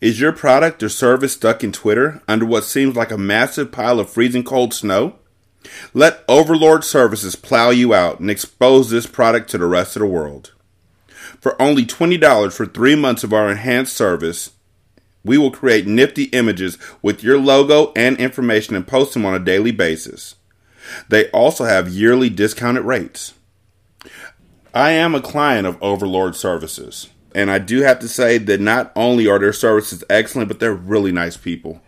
Is your product or service stuck in Twitter under what seems like a massive pile of freezing cold snow? Let Overlord Services plow you out and expose this product to the rest of the world. For only $20 for three months of our enhanced service, we will create nifty images with your logo and information and post them on a daily basis. They also have yearly discounted rates. I am a client of Overlord Services, and I do have to say that not only are their services excellent, but they're really nice people.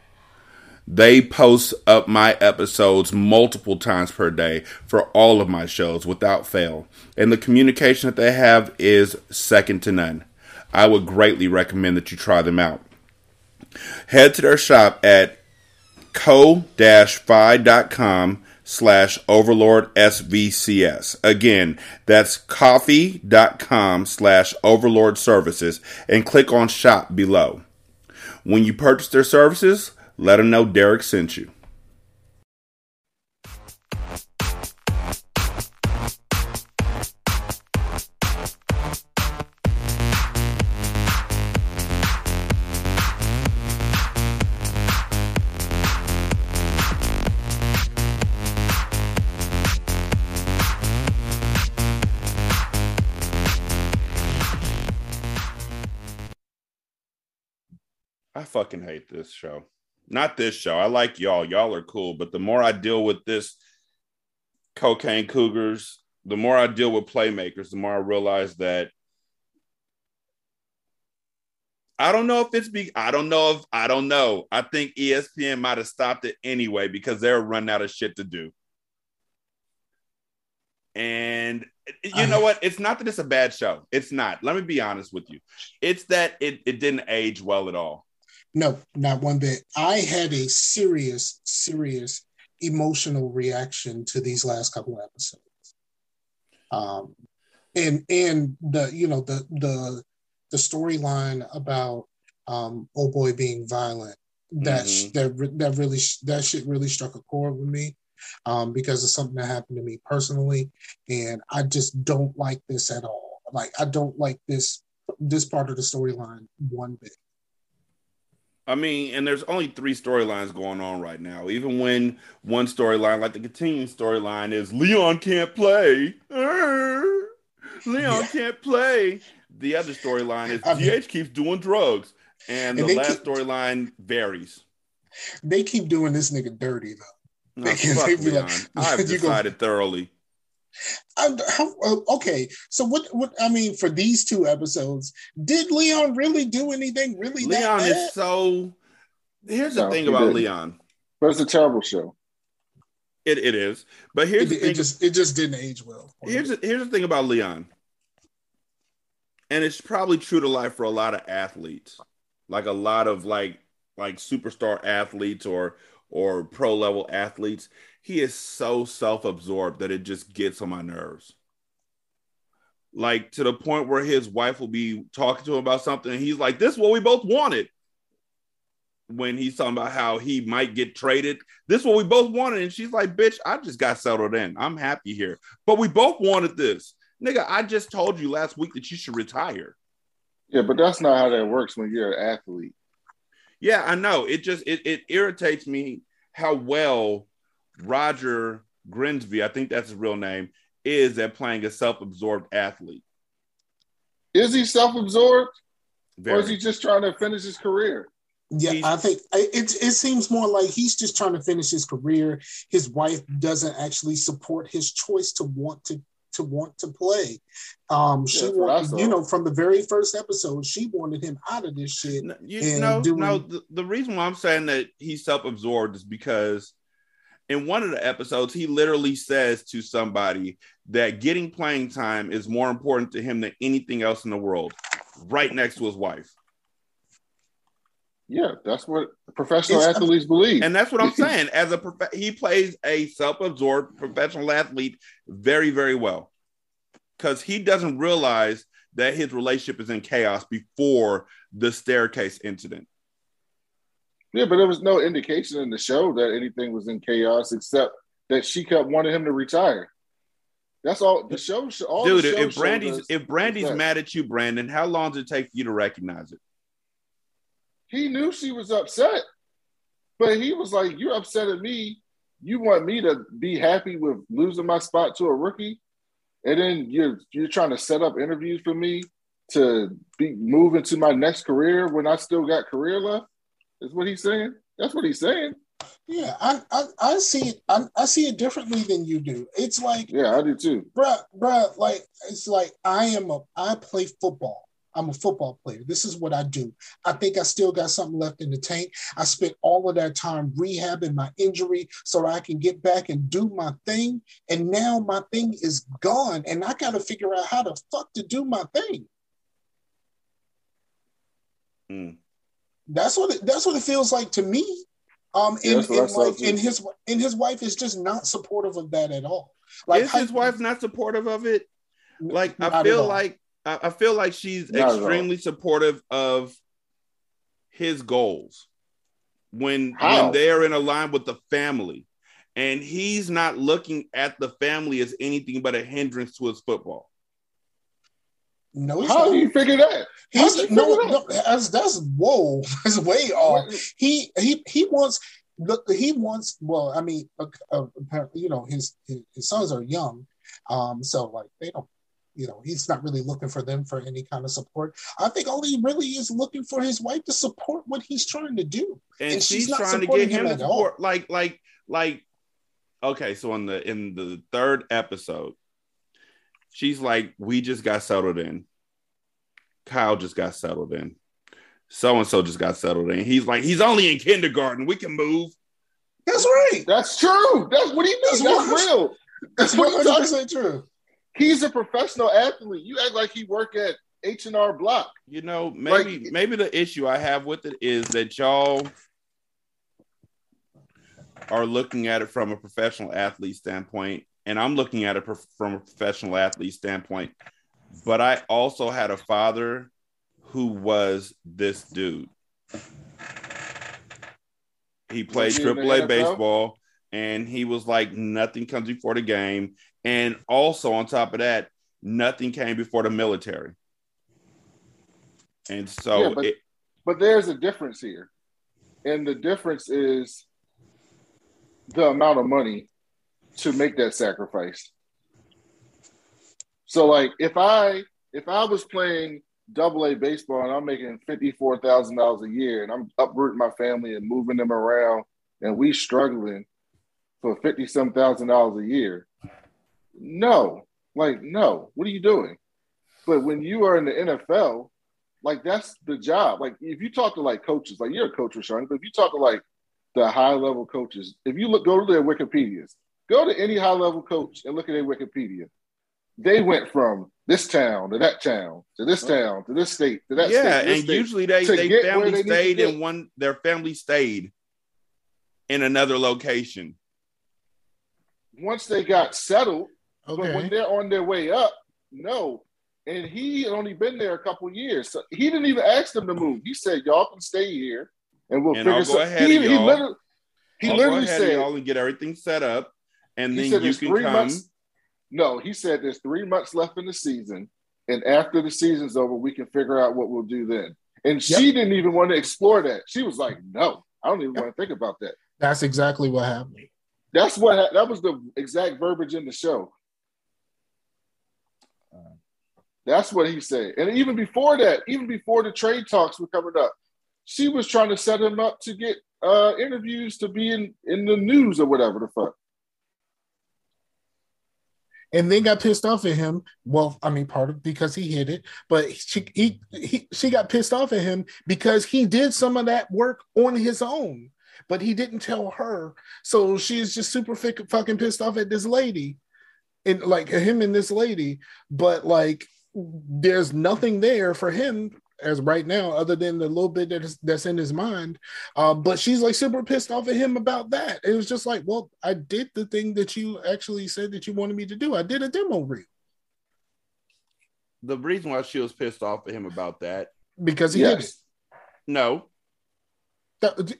They post up my episodes multiple times per day for all of my shows without fail, and the communication that they have is second to none. I would greatly recommend that you try them out. Head to their shop at ko-fi.com slash overlord svcs again that's ko-fi.com slash overlord services and click on shop below. When you purchase their services let them know derek sent you fucking hate this show. Not this show. I like y'all. Y'all are cool. But the more I deal with this cocaine cougars, the more I deal with playmakers, the more I realize that I don't know if it's be I don't know if I don't know. I think ESPN might have stopped it anyway because they're running out of shit to do. And you know what? It's not that it's a bad show. It's not. Let me be honest with you. It's that it, it didn't age well at all. No, not one bit. I had a serious, serious emotional reaction to these last couple of episodes. Um, and and the you know the the the storyline about um old boy being violent that Mhm. that that really that shit really struck a chord with me um because of something that happened to me personally and I just don't like this at all like I don't like this this part of the storyline one bit I mean, and there's only three storylines going on right now. Even when one storyline, like the continuing storyline, is Leon can't play. Leon Yeah. can't play. The other storyline is I mean- keeps doing drugs, and, And the last storyline varies. they keep doing this nigga dirty though No, They fuck they like- I've decided thoroughly. I, how, uh, okay, so what? What I mean for these two episodes, did Leon really do anything really Leon that is so. Here's the thing he about didn't. Leon. But it's a terrible show. It, it is, but here's It, the it thing. just it just didn't age well. Here's the, here's the thing about Leon, and it's probably true to life for a lot of athletes, like a lot of like like superstar athletes or or pro level athletes. He is so self absorbed that it just gets on my nerves. Like to the point where his wife will be talking to him about something, and he's like, "This is what we both wanted." When he's talking about how he might get traded, this is what we both wanted, and she's like, "Bitch, I just got settled in. I'm happy here." But we both wanted this. Nigga, I just told you last week that you should retire. Yeah, but that's not how that works when you're an athlete. Yeah, I know. It just it, it irritates me how well Roger Grinsby, I think that's his real name, is at playing a self-absorbed athlete. Is he self-absorbed, or is he just trying to finish his career? Yeah, He's- I think it. It seems more like he's just trying to finish his career. His wife doesn't actually support his choice to want to to want to play. Um, she that's what I wanted, you know, from the very first episode, she wanted him out of this shit. No, you, know, no, doing- no. The, the reason why I'm saying that he's self-absorbed is because in one of the episodes, he literally says to somebody that getting playing time is more important to him than anything else in the world, right next to his wife. Yeah, that's what professional It's- athletes believe. And that's what I'm saying. As a prof- he plays a self-absorbed professional athlete very, very well, because he doesn't realize that his relationship is in chaos before the staircase incident. Yeah, but there was no indication in the show that anything was in chaos except that she kept wanting him to retire. That's all the show. All Dude, the show if Brandy's if Brandy's mad at you, Brandon, how long does it take for you to recognize it? he knew she was upset, but he was like, "You're upset at me. You want me to be happy with losing my spot to a rookie, and then you're you're trying to set up interviews for me to be move into my next career when I still got career left." Is what he's saying. That's what he's saying. Yeah, I, I, I see it. I, I see it differently than you do. It's like, yeah, I do too, bruh, bruh. Like it's like I am a. I play football. I'm a football player. This is what I do. I think I still got something left in the tank. I spent all of that time rehabbing my injury so I can get back and do my thing. And now my thing is gone, and I got to figure out how the fuck to do my thing. Mm. That's what it, that's what it feels like to me. Um, and, yeah, and like, and his and his wife is just not supportive of that at all. Like, is his wife not supportive of it? Like, I feel like I feel like she's not extremely supportive of his goals when How? when they're in a line with the family, and he's not looking at the family as anything but a hindrance to his football. No, how not. do you figure that? He's no, no, that's that's whoa, that's way off. He he he wants look. He wants well. I mean, uh, uh, you know, his, his, his sons are young, um, so like they don't. You know, he's not really looking for them for any kind of support. I think all he really is looking for his wife to support what he's trying to do, and, and she's, she's trying to get him, him support. All. Like, like, like. Okay, so in the in the third episode, she's like, "We just got settled in." Kyle just got settled in. So and so just got settled in. He's like, he's only in kindergarten. We can move. That's right. That's true. That's what he means. That's, That's real. That's one hundred percent true. He's a professional athlete. You act like he work at H and R Block. You know, maybe like, maybe the issue I have with it is that y'all are looking at it from a professional athlete standpoint, and I'm looking at it from a professional athlete standpoint but I also had a father who was this dude. He played AAA baseball and he was like, nothing comes before the game. And also, on top of that, nothing came before the military. And so, yeah, but, it, but there's a difference here. And the difference is the amount of money to make that sacrifice. So like if I if I was playing double A baseball and I'm making fifty four thousand dollars a year and I'm uprooting my family and moving them around and we struggling for fifty some thousand dollars a year, no, like no, what are you doing? But when you are in the NFL, like that's the job. Like if you talk to like coaches, like you're a coach, Rashawn, but if you talk to like the high level coaches, if you look go to their Wikipedias, go to any high level coach and look at their Wikipedia they went from this town to that town to this town to this state to that state. yeah, state, and state, usually they they family they stayed in one. Their family stayed in another location. Once they got settled, okay. but when they're on their way up, no. And he had only been there a couple years, so he didn't even ask them to move. He said, "Y'all can stay here, and we'll and figure something." He, he literally, he literally said, "Y'all and get everything set up, and then you can come." Months, no, he said there's three months left in the season, and after the season's over, we can figure out what we'll do then. And yep. she didn't even want to explore that. She was like, "No, I don't even yep. want to think about that." That's exactly what happened. That's what that was the exact verbiage in the show. That's what he said. And even before that, even before the trade talks were coming up, she was trying to set him up to get uh, interviews to be in, in the news or whatever the fuck and then got pissed off at him. Well, I mean, part of because he hit it, but she he, he she got pissed off at him because he did some of that work on his own, but he didn't tell her. So she's just super fucking pissed off at this lady, and like him and this lady. But like, there's nothing there for him as right now, other than the little bit that is, that's in his mind. Uh, but she's like super pissed off at him about that. It was just like, well, I did the thing that you actually said that you wanted me to do. I did a demo reel. The reason why she was pissed off at him about that because he yes. hid it. No.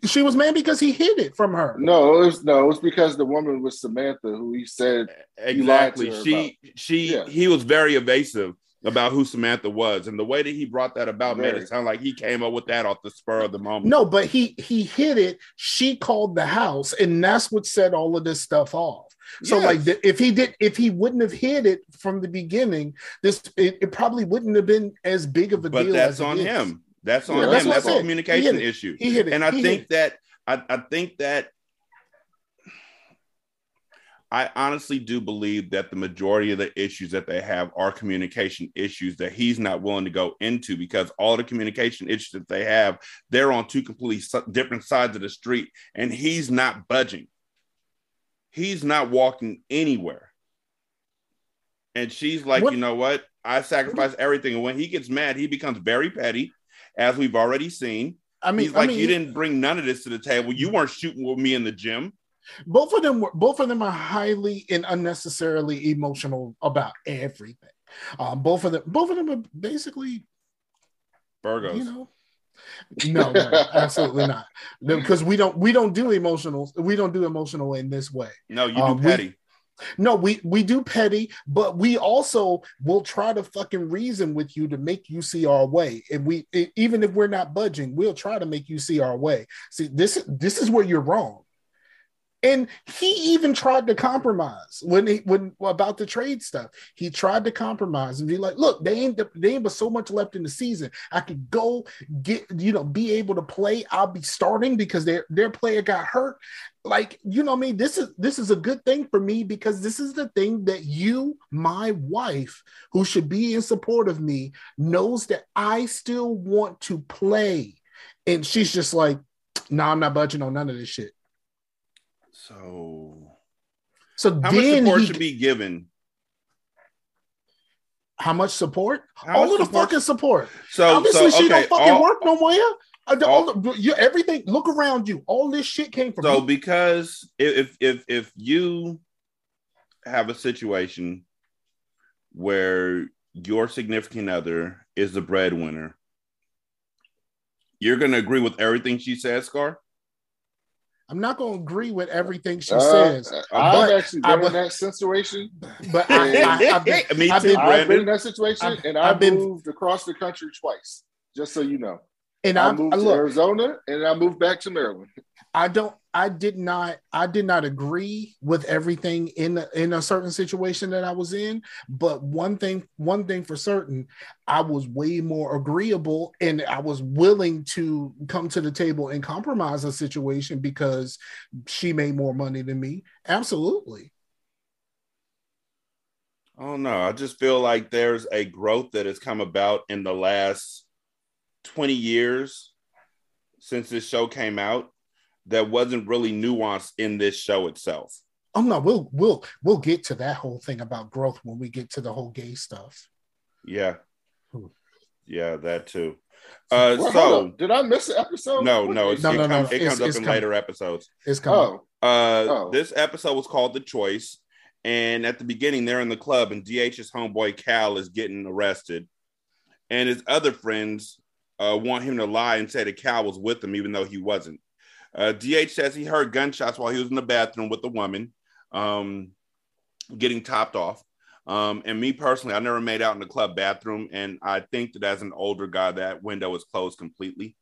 She was mad because he hid it from her. No, it was no, it was because the woman was Samantha who he said exactly. He she about. she yeah. he was very evasive about who Samantha was, and the way that he brought that about made it sound like he came up with that off the spur of the moment. No, but he he hit it. She called the house, and that's what set all of this stuff off. So Yes. like the, if he did if he wouldn't have hit it from the beginning, this it, it probably wouldn't have been as big of a but deal. that's as on is. him. That's on Yeah, him. that's That's a communication issue. He hit it. And I He think that I, I think that I honestly do believe that the majority of the issues that they have are communication issues that he's not willing to go into because all the communication issues that they have, they're on two completely different sides of the street, and he's not budging. He's not walking anywhere. And she's like, What- you know what? I sacrifice everything. And when he gets mad, he becomes very petty, as we've already seen. I mean, He's like, I mean, you didn't bring none of this to the table. You weren't shooting with me in the gym. Both of them were both of them are highly and unnecessarily emotional about everything. Um, both of them, both of them are basically, Virgos. you know, no, no, absolutely not. Because we don't we don't do emotional we don't do emotional in this way. no, you Um, do we- petty. No, we we do petty, but we also will try to fucking reason with you to make you see our way. And we even if we're not budging, we'll try to make you see our way. See, this this is where you're wrong. And he even tried to compromise when he when about the trade stuff. He tried to compromise and be like, "Look, they ain't they ain't but so much left in the season. I could go get you know be able to play. I'll be starting because their their player got hurt. Like you know, I mean, this is this is a good thing for me because this is the thing that you, my wife, who should be in support of me, knows that I still want to play. And she's just like, "No, nah, I'm not budging on none of this shit." So, So how much support he, should be given? how much support? How all much of the support- fucking support. So, Obviously, so she don't fucking all- work no more. Uh, the- all- all you, everything. Look around you. All this shit came from So, me. because if if if you have a situation where your significant other is the breadwinner, you're going to agree with everything she says, Scar. I'm not going to agree with everything she Uh, says, I've but actually I been would- in that situation. but I, I, have been, Me I've too, been- I've been in that situation, I've- and I I've been- moved across the country twice. Just so you know, and I I, moved I to look. Arizona, and I moved back to Maryland. I don't. I did not. I did not agree with everything in in a certain situation that I was in. But one thing, one thing for certain, I was way more agreeable, and I was willing to come to the table and compromise a situation because she made more money than me. Absolutely. Oh no, I just feel like there's a growth that has come about in the last 20 years since this show came out that wasn't really nuanced in this show itself. Oh no, we'll we'll we'll get to that whole thing about growth when we get to the whole gay stuff. Yeah. Hmm. Yeah, that too. Uh Well, so did I miss an episode? no, no, it's, No, it, no, no, comes, it it's- comes up it's in coming. later episodes. It's coming. Oh, Uh, Oh. This episode was called The Choice. And at the beginning, they're in the club, and DH's homeboy Cal is getting arrested. And his other friends uh, want him to lie and say that Cal was with him, even though he wasn't. Uh, DH says he heard gunshots while he was in the bathroom with the woman um, getting topped off. Um, and me personally, I never made out in the club bathroom. And I think that as an older guy, that window is closed completely.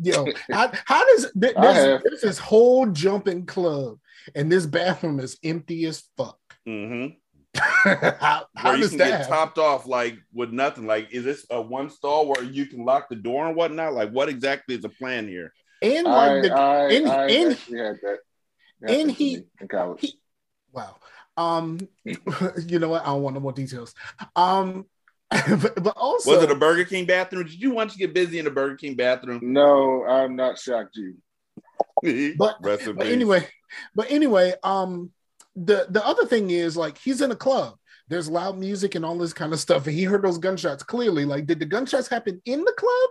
Yo, how, how does th- I there's, there's this whole jumping club and this bathroom is empty as fuck? Mm-hmm. how how where you does can that? get topped off like with nothing. Like, is this a one stall where you can lock the door and whatnot? Like, what exactly is the plan here? And I, like the I, and- I and- actually had that. and happen he- in college. he- wow. Um, you know what? I don't want no more details. Um, but, but also Was it a Burger King bathroom? Did you want to get busy in the Burger King bathroom? no, I'm not shocked. You. But- but anyway, but anyway, um, the the other thing is like he's in a club. There's loud music and all this kind of stuff, and he heard those gunshots clearly. Like, did the gunshots happen in the club?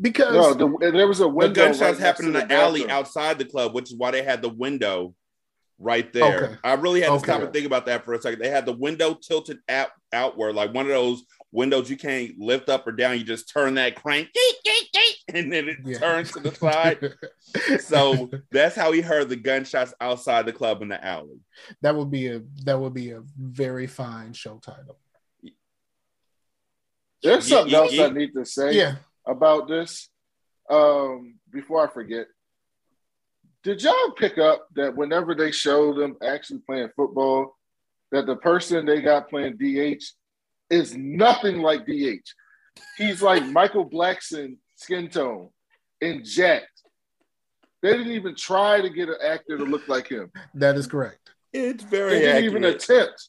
Because No, the, there was a window. the gunshots right happened in to the, alley outside the club, which is why they had the window right there. Okay. I really had to Okay. stop and think about that for a second. They had the window tilted out outward, like one of those windows you can't lift up or down. You just turn that crank, and then it Yeah. turns to the side. so that's how he heard the gunshots outside the club in the alley. that would be a that would be a very fine show title. There's something yeah, else yeah. I need to say Yeah. About this. Um, before I forget, did y'all pick up that whenever they show them actually playing football, that the person they got playing DH is nothing like DH. He's like Michael Blackson skin tone and jacked. They didn't even try to get an actor to look like him. That is correct. It's very. They very didn't even accurate. attempt.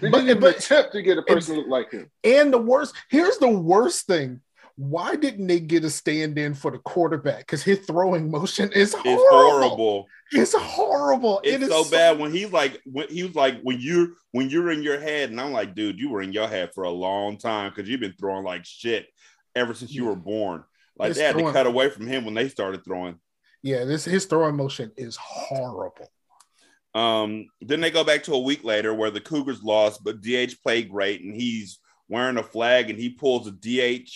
They But- didn't even but- attempt to get a person to look like him. And the worst, here's the worst thing. Why didn't they get a stand in for the quarterback? Because his throwing motion is horrible. It's horrible. It's horrible. It's It is so bad when he's like when he was like when you're when you're in your head, and I'm like, dude, you were in your head for a long time because you've been throwing like shit ever since you were born. Like His they had to cut away from him when they started throwing. Yeah, this his throwing motion is horrible. Um, then they go back to a week later where the Cougars lost, but DH played great, and he's wearing a flag, and he pulls a DH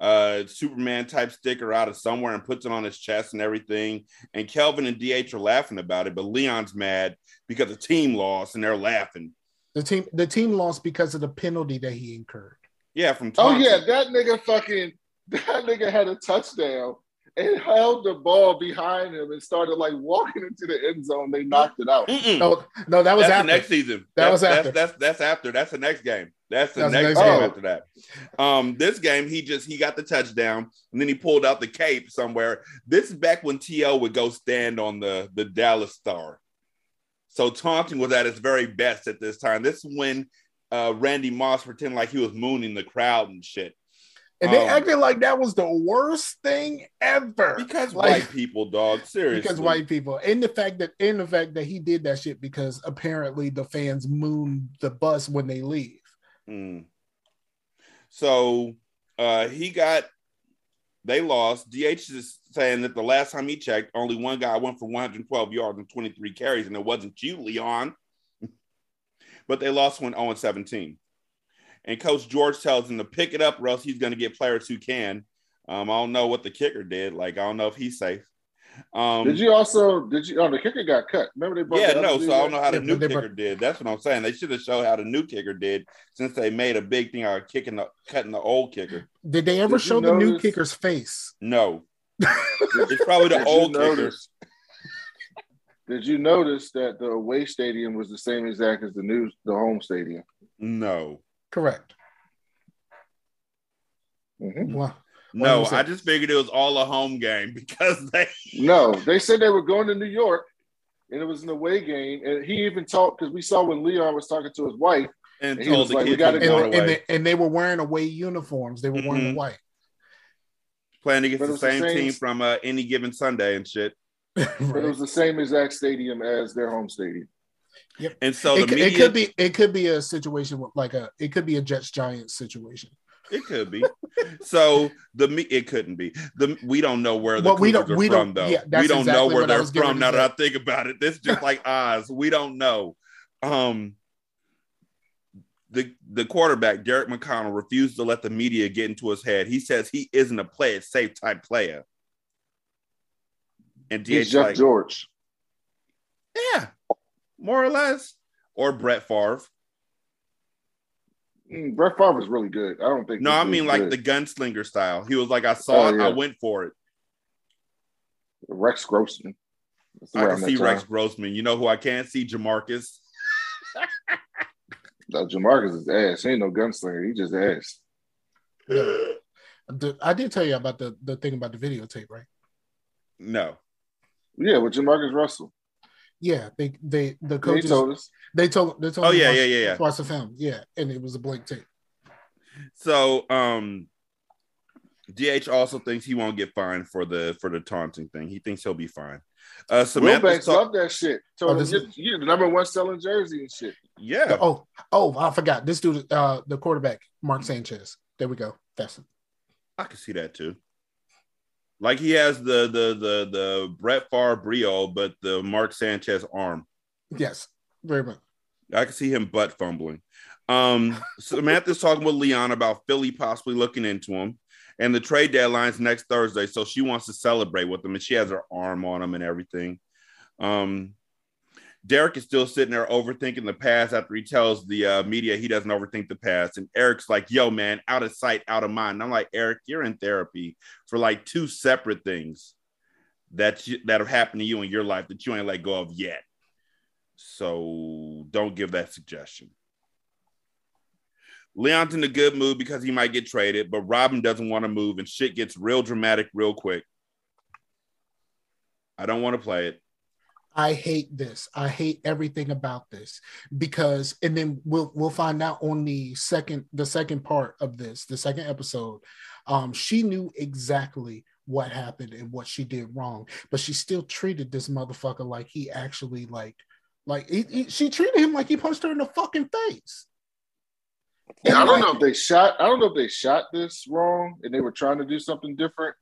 uh, Superman type sticker out of somewhere and puts it on his chest and everything. And Kelvin and DH are laughing about it, but Leon's mad because the team lost, and they're laughing. The team the team lost because of the penalty that he incurred. Yeah, from Oh yeah, that nigga fucking that nigga had a touchdown and held the ball behind him and started like walking into the end zone. They knocked it out. Mm-mm. No, no, that was that's after. the next season. That That's- was that's, after. That's, that's after. That's the next game. That's the That's the next, next game game. after that. Um, this game he just he got the touchdown and then he pulled out the cape somewhere. This is back when T.O. would go stand on the the Dallas Star. So taunting was at its very best at this time. This is when uh, Randy Moss pretended like he was mooning the crowd and shit. And they Um, acted like that was the worst thing ever. Because Like- white people, dog. Seriously. because white people and the fact that in the fact that he did that shit because apparently the fans moon the bus when they leave. Mm. So uh, he got, they lost. DH is saying that the last time he checked, only one guy went for 112 yards and 23 carries, and it wasn't you, Leon. but they lost one 0 17. And Coach George tells him to pick it up, or else he's going to get players who can. Um, I don't know what the kicker did. Like, I don't know if he's safe. Um, Did you also did you oh the kicker got cut? Remember they brought yeah, the no. other So I don't know how the Yeah, new kicker brought- did. That's what I'm saying. They should have showed how the new kicker did, since they made a big thing out of kicking the cutting the old kicker. Did they ever Did show the new kicker's face? No, it's probably the Did old kicker. Did you notice that the away stadium was the same exact as the new the home stadium? No, Correct. Mhm. Well, no. I just figured it was all a home game because they. No, they said they were going to New York, and it was an away game. And he even talked because we saw when Leon was talking to his wife. And He told was the like, we gotta he was and, and, away, they, and they were wearing away uniforms. They were wearing Mhm. the white. playing against it the was the same, same- team from uh, any given Sunday and shit. But it was the same exact stadium as their home stadium. And so it, the could- media, it could be it could be a situation with like a it could be a Jets Giants situation. It could be. so the me it couldn't be. The we don't know where the Well, we don't- are we from don't- though. yeah, we don't exactly know where what they're from. Now that I think about it, this is just like Oz. We don't know. Um, the the quarterback Derek McConnell refused to let the media get into his head. He says he isn't a play it safe type player. And He's Jeff like, George. yeah, more or less, or Brett Favre. Mm, Brett Favre was really good. I don't think. No, I mean like good. the gunslinger style. He was like, I saw Oh, it, yeah. I went for it. Rex Grossman. I can see Rex John. Grossman. You know who I can't see? Jamarcus. No, Jamarcus is ass. He ain't no gunslinger. He just ass. The- I did tell you about the the thing about the videotape, right? No. Yeah, with Jamarcus Russell. Yeah, they they the He coaches told us. they told they told Oh, yeah, watch- yeah, yeah, yeah. watch the film, yeah, and it was a blank tape. So um DH also thinks he won't get fined for the for the taunting thing. He thinks he'll be fine. Uh Will Samantha Banks talk- loved that shit. Told Oh, him, this you're, is- you're the number one selling jersey and shit. yeah. Oh, oh, I forgot this dude, uh, the quarterback, Mark Sanchez. There we go. That's it. I can see that too. Like he has the the the the Brett Favre brio, but the Mark Sanchez arm. Yes, very much. I can see him butt fumbling. Um, Samantha's talking with Leon about Philly possibly looking into him, and the trade deadline's next Thursday, so she wants to celebrate with him, and she has her arm on him and everything. Um, Derek is still sitting there overthinking the past after he tells the uh, media he doesn't overthink the past. And Eric's like, yo, man, out of sight, out of mind. And I'm like, Eric, you're in therapy for like two separate things that you, that have happened to you in your life that you ain't let go of yet. So don't give that suggestion. Leon's in a good mood because he might get traded, but Robin doesn't want to move and shit gets real dramatic real quick. I don't want to play it. I hate this. I hate everything about this because, and then we'll we'll find out on the second the second part of this, the second episode. Um, she knew exactly what happened and what she did wrong, but she still treated this motherfucker like he actually like like he, he, she treated him like he punched her in the fucking face. Yeah, I don't know if they shot. I don't know if they shot this wrong and they were trying to do something different.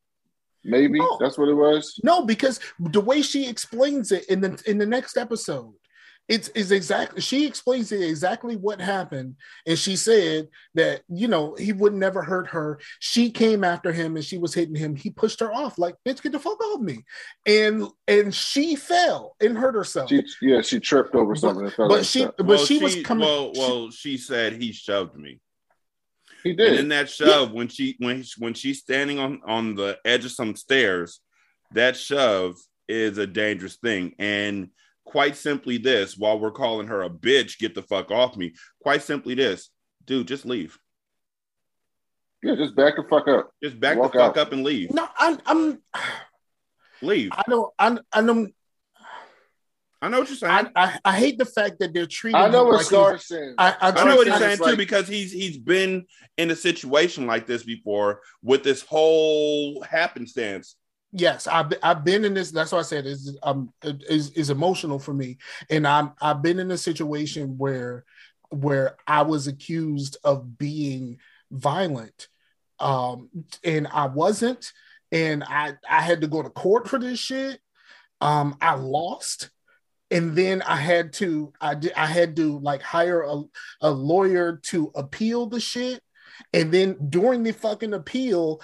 Maybe no. that's what it was. No, because the way she explains it in the in the next episode, it's is exactly she explains it exactly what happened, and she said that you know he would never hurt her. She came after him and she was hitting him. He pushed her off like bitch, get the fuck off me, and and she fell and hurt herself. She, yeah, she tripped over something. But, but she, but well, she, she, was coming. Well, well, she said he shoved me. He did. And in that shove, yeah. when she when when she's standing on on the edge of some stairs, that shove is a dangerous thing. And quite simply, this while we're calling her a bitch, get the fuck off me. Quite simply, this dude, just leave. Yeah, just back the fuck up. Just back Walk the fuck out. up and leave. No, I'm. I'm leave. I don't. I, I don't. I know what you're saying. I, I, I hate the fact that they're treating. I know what like Scar's saying. I, I, I know what he's saying like, too because he's he's been in a situation like this before with this whole happenstance. Yes, I've I've been in this. That's why I said is um is is emotional for me, and I'm I've been in a situation where where I was accused of being violent, um, and I wasn't, and I I had to go to court for this shit. Um, I lost and then I had to I did I had to like hire a, a lawyer to appeal the shit. And then during the fucking appeal,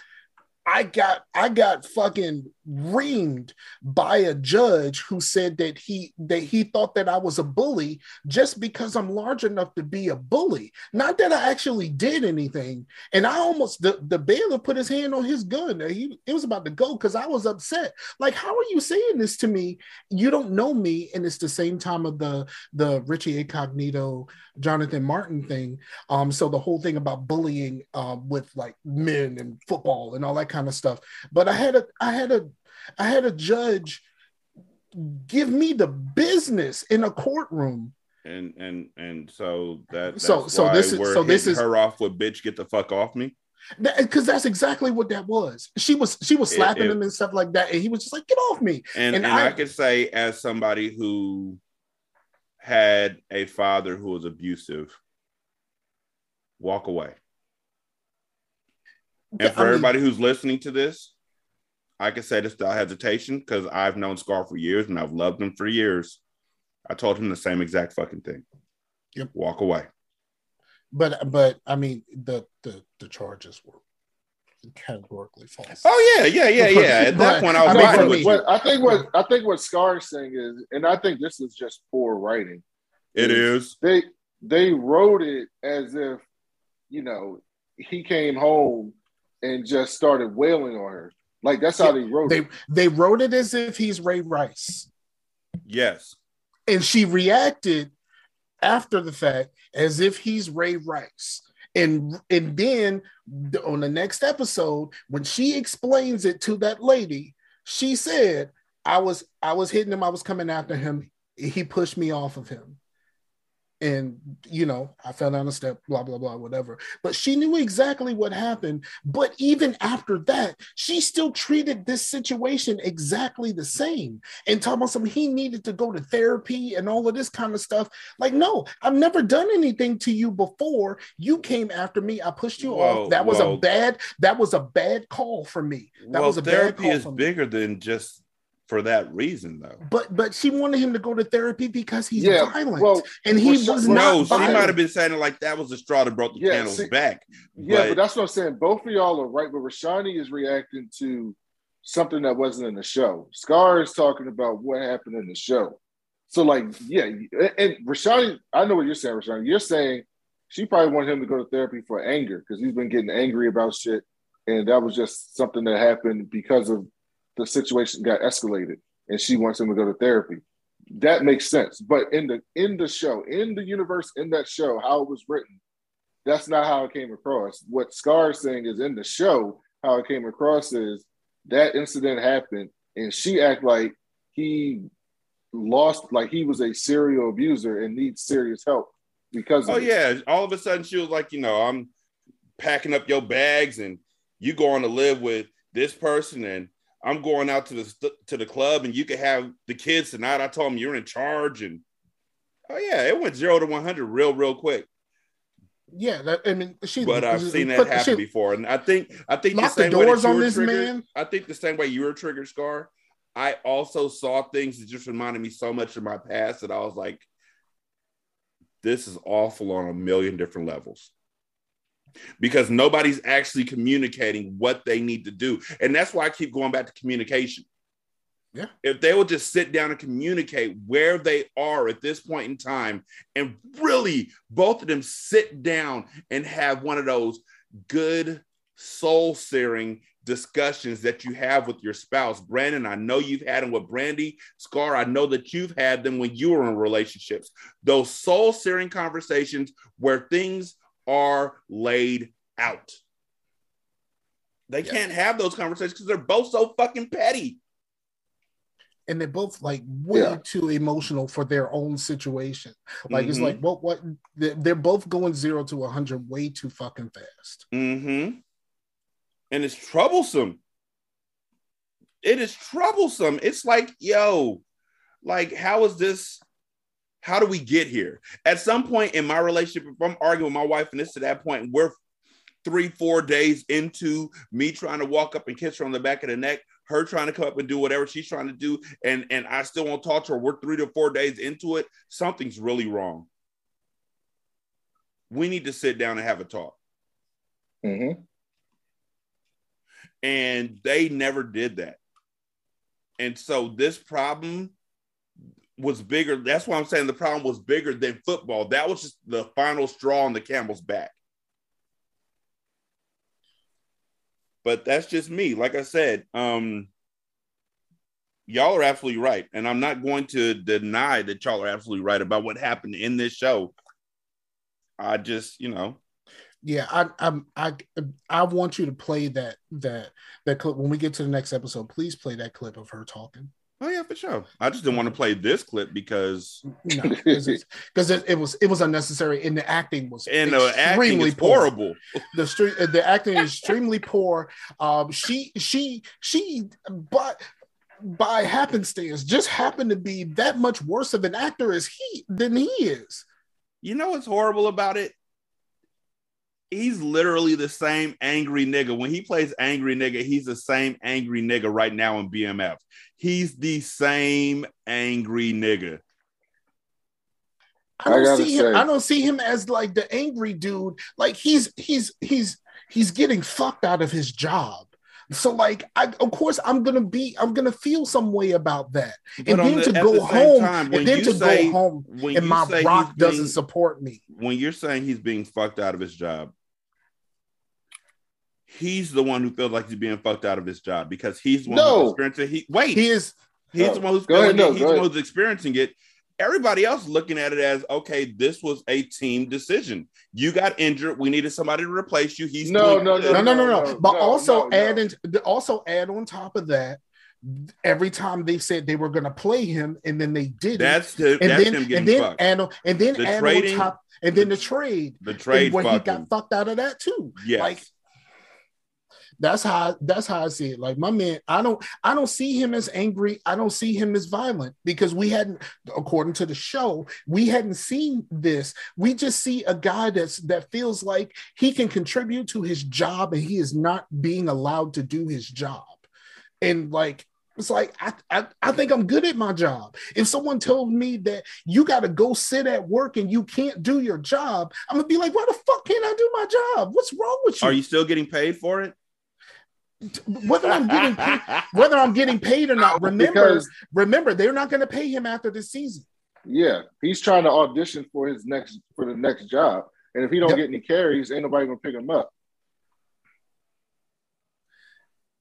I got I got fucking reamed by a judge who said that he that he thought that I was a bully just because I'm large enough to be a bully. Not that I actually did anything. And I almost the, the bailiff put his hand on his gun. He it was about to go because I was upset. Like, how are you saying this to me? You don't know me, and it's the same time of the the Richie Incognito Jonathan Martin thing. Um, so the whole thing about bullying um, with like men and football and all that kind of stuff. But I had a I had a I had a judge give me the business in a courtroom. And and and so that so so this is so this is her off with bitch get the fuck off me because that, that's exactly what that was. She was she was slapping it, it, him and stuff like that, and he was just like, "Get off me!" And, and, and I, I, could say, as somebody who had a father who was abusive, walk away. And for I mean, everybody who's listening to this, I can say this without hesitation because I've known Scar for years and I've loved him for years. I told him the same exact fucking thing. Yep. Walk away. But but I mean the the the charges were categorically false. Oh yeah, yeah, yeah, yeah. At that point, I was I, mean, what, I think what I think what Scar is saying is, and I think this is just poor writing. It is, is. They they wrote it as if you know he came home and just started wailing on her. Like that's how they wrote they, it. They wrote it as if he's Ray Rice. Yes. And she reacted after the fact as if he's Ray Rice. And and then on the next episode, when she explains it to that lady, she said, I was I was hitting him, I was coming after him. He pushed me off of him and you know i fell down a step blah blah blah whatever. But she knew exactly what happened. But even after that she still treated this situation exactly the same. And talking about some he needed to go to therapy and all of this kind of stuff. Like no i've never done anything to you before. You came after me. I pushed you off. That was a bad that was a bad call for me. That well, was a therapy bad call is bigger than just for that reason though. But but she wanted him to go to therapy because he's yeah, violent. Well, and he well, was no, not. she might have been saying like that was the straw that brought the yeah, camel's back. Yeah, but, but that's what I'm saying. Both of y'all are right, but Rashani is reacting to something that wasn't in the show. Scar is talking about what happened in the show. So like, yeah, and Rashani, I know what you're saying, Rashani. You're saying she probably wanted him to go to therapy for anger because he's been getting angry about shit, and that was just something that happened because of the situation got escalated, and she wants him to go to therapy. That makes sense. But in the in the show, in the universe, in that show, how it was written, that's not how it came across. What Scar is saying is in the show, how it came across is that incident happened, and she act like he lost like he was a serial abuser and needs serious help because oh yeah all of a sudden she was like you know i'm packing up your bags and you going to live with this person and i'm going out to the to the club and you can have the kids tonight i told him you're in charge and oh yeah it went zero to 100 real real quick yeah, that, I mean, she. But I've seen that happen she, before, and I think I think the same the doors way on this triggered, man. I think the same way you were triggered, Scar. I also saw things that just reminded me so much of my past that I was like, this is awful on a million different levels. Because nobody's actually communicating what they need to do. And that's why I keep going back to communication. Yeah. If they will just sit down and communicate where they are at this point in time and really both of them sit down and have one of those good soul searing discussions that you have with your spouse. Brandon, I know you've had them with Brandy. Scar, I know that you've had them when you were in relationships. Those soul searing conversations where things are laid out. They yeah. can't have those conversations because they're both so fucking petty. And they're both like way yeah. too emotional for their own situation. Like mm-hmm. it's like what what they're both going zero to a hundred way too fucking fast. Mm-hmm and it's troublesome. It is troublesome. It's like, yo, like, how is this? How do we get here? At some point in my relationship, if I'm arguing with my wife and it's to that point, we're three, four days into me trying to walk up and kiss her on the back of the neck, her trying to come up and do whatever she's trying to do, and and I still won't talk to her. We're three to four days into it. Something's really wrong. We need to sit down and have a talk. Mm-hmm. And they never did that. And so this problem was bigger. That's why I'm saying the problem was bigger than football. That was just the final straw on the camel's back. But that's just me. Like I said, um, y'all are absolutely right. And I'm not going to deny that y'all are absolutely right about what happened in this show. I just, you know, yeah, I I'm I I want you to play that that that clip when we get to the next episode. Please play that clip of her talking. Oh yeah, for sure. I just didn't want to play this clip because no, because it, it, was it was unnecessary and the acting was and the acting is poor. horrible. The street the acting is extremely poor. Um, she she she but by happenstance just happened to be that much worse of an actor as he than he is. You know what's horrible about it? He's literally the same angry nigga. When he plays angry nigga, he's the same angry nigga right now in BMF. He's the same angry nigga. I don't I see him. Say. I don't see him as like the angry dude. Like he's he's he's he's getting fucked out of his job. So like I of course I'm gonna be I'm gonna feel some way about that. But and then the, to go the home time, and then to say, go home and my rock doesn't being, support me. When you're saying he's being fucked out of his job, he's the one who feels like he's being fucked out of his job because he's the one no. who's experiencing he wait. He is he's no. the one who's feeling ahead, no, it, he's the one who's experiencing it. Everybody else looking at it as okay this was a team decision. You got injured. We needed somebody to replace you. He's no no no, no no no no but also add in, also add on top of that every time they said they were going to play him and then they did that's the, and that's then, him and then fucked. and, and then the trading, top, and then the, the trade the trade where he got fucked out of that too. Yes. like that's how that's how I see it. Like my man, I don't I don't see him as angry. I don't see him as violent because we hadn't, according to the show, we hadn't seen this. We just see a guy that's that feels like he can contribute to his job and he is not being allowed to do his job. And like it's like I, I, I think I'm good at my job. If someone told me that you got to go sit at work and you can't do your job, I'm gonna be like, why the fuck can't I do my job? What's wrong with you? Are you still getting paid for it? Whether I'm getting paid, whether I'm getting paid or not. Remember, because, remember, they're not going to pay him after this season. Yeah, he's trying to audition for his next for the next job, and if he don't Yep. get any carries, ain't nobody gonna pick him up.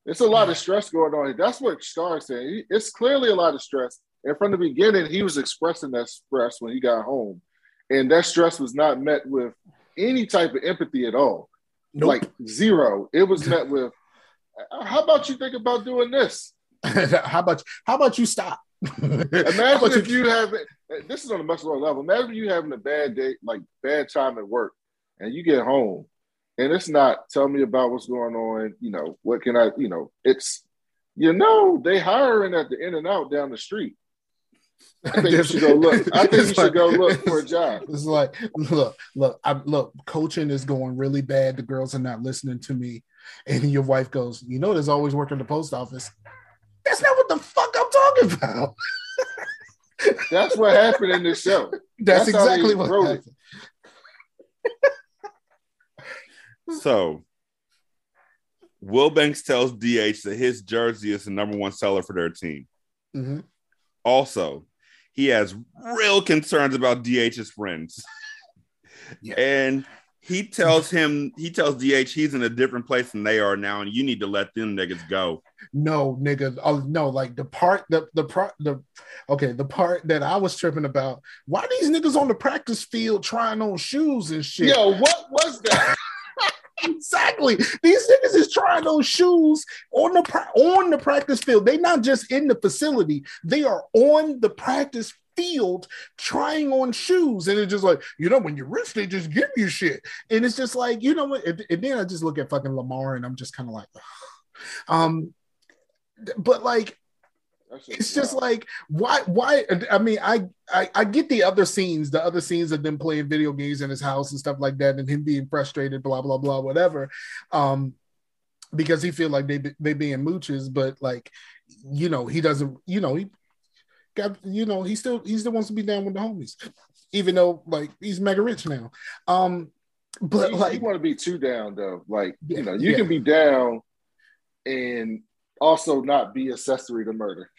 It's a lot of stress going on. That's what Scar said. It's clearly a lot of stress. And from the beginning, he was expressing that stress when he got home, and that stress was not met with any type of empathy at all. Nope. Like zero. It was met with, "How about you think about doing this?" how about how about you stop? Imagine if you have this is on a much lower level. Imagine you having a bad day, like bad time at work, and you get home, and it's not tell me about what's going on. You know what can I? You know it's you know they hiring at the In and Out down the street. I think you should go look. I think you should go look for a job. It's like, look, look, I'm look, coaching is going really bad. The girls are not listening to me. And your wife goes, You know, there's always work in the post office. That's not what the fuck I'm talking about. That's what happened in this show. That's, That's exactly what wrote it. happened. So, Will Banks tells DH that his jersey is the number one seller for their team. Mhm. Also, he has real concerns about DH's friends. Yeah. And he tells him, he tells DH he's in a different place than they are now, and you need to let them niggas go. No, nigga. Oh, no, like the part, the the part, the okay, the part that I was tripping about. Why these niggas on the practice field trying on shoes and shit? Yo, what was that? Exactly. These niggas is trying those shoes on the on the practice field. They not just in the facility. They are on the practice field trying on shoes. And it's just like, you know, when you're rich, they just give you shit. And it's just like, you know what? And, and then I just look at fucking Lamar and I'm just kind of like, um, but like it's just like why why i mean I, I i get the other scenes the other scenes of them playing video games in his house and stuff like that and him being frustrated blah blah blah whatever um because he feel like they they being mooches but like you know he doesn't you know he got you know he still he still wants to be down with the homies even though like he's mega rich now um but you, like you want to be too down though. Like Yeah, you know, you yeah. can be down and also not be accessory to murder.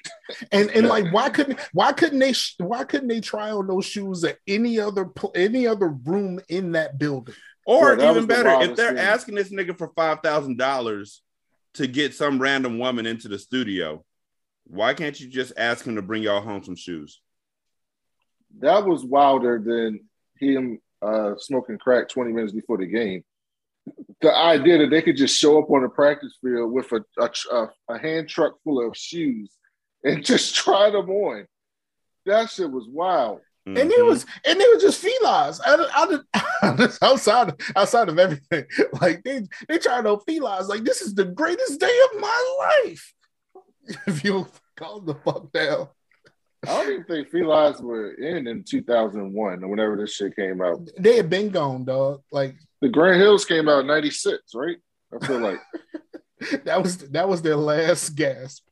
And and like why couldn't why couldn't they why couldn't they try on those shoes at any other pl- any other room in that building? Or Bro, that was even the better, if they're thing. asking this nigga for five thousand dollars to get some random woman into the studio, why can't you just ask him to bring y'all home some shoes? That was wilder than him uh, smoking crack 20 minutes before the game. The idea that they could just show up on the practice field with a, a, a, a hand truck full of shoes and just try them on. That shit was wild. And it Mhm. was and they were just felines. I, I, outside outside of everything, like they they tried on felines. Like this is the greatest day of my life. If you calm the fuck down, I don't even think felines were in in 2001 or whenever this shit came out. they had been gone, dog. Like The Grant Hills came out in 96, right? I feel like. that was that was their last gasp.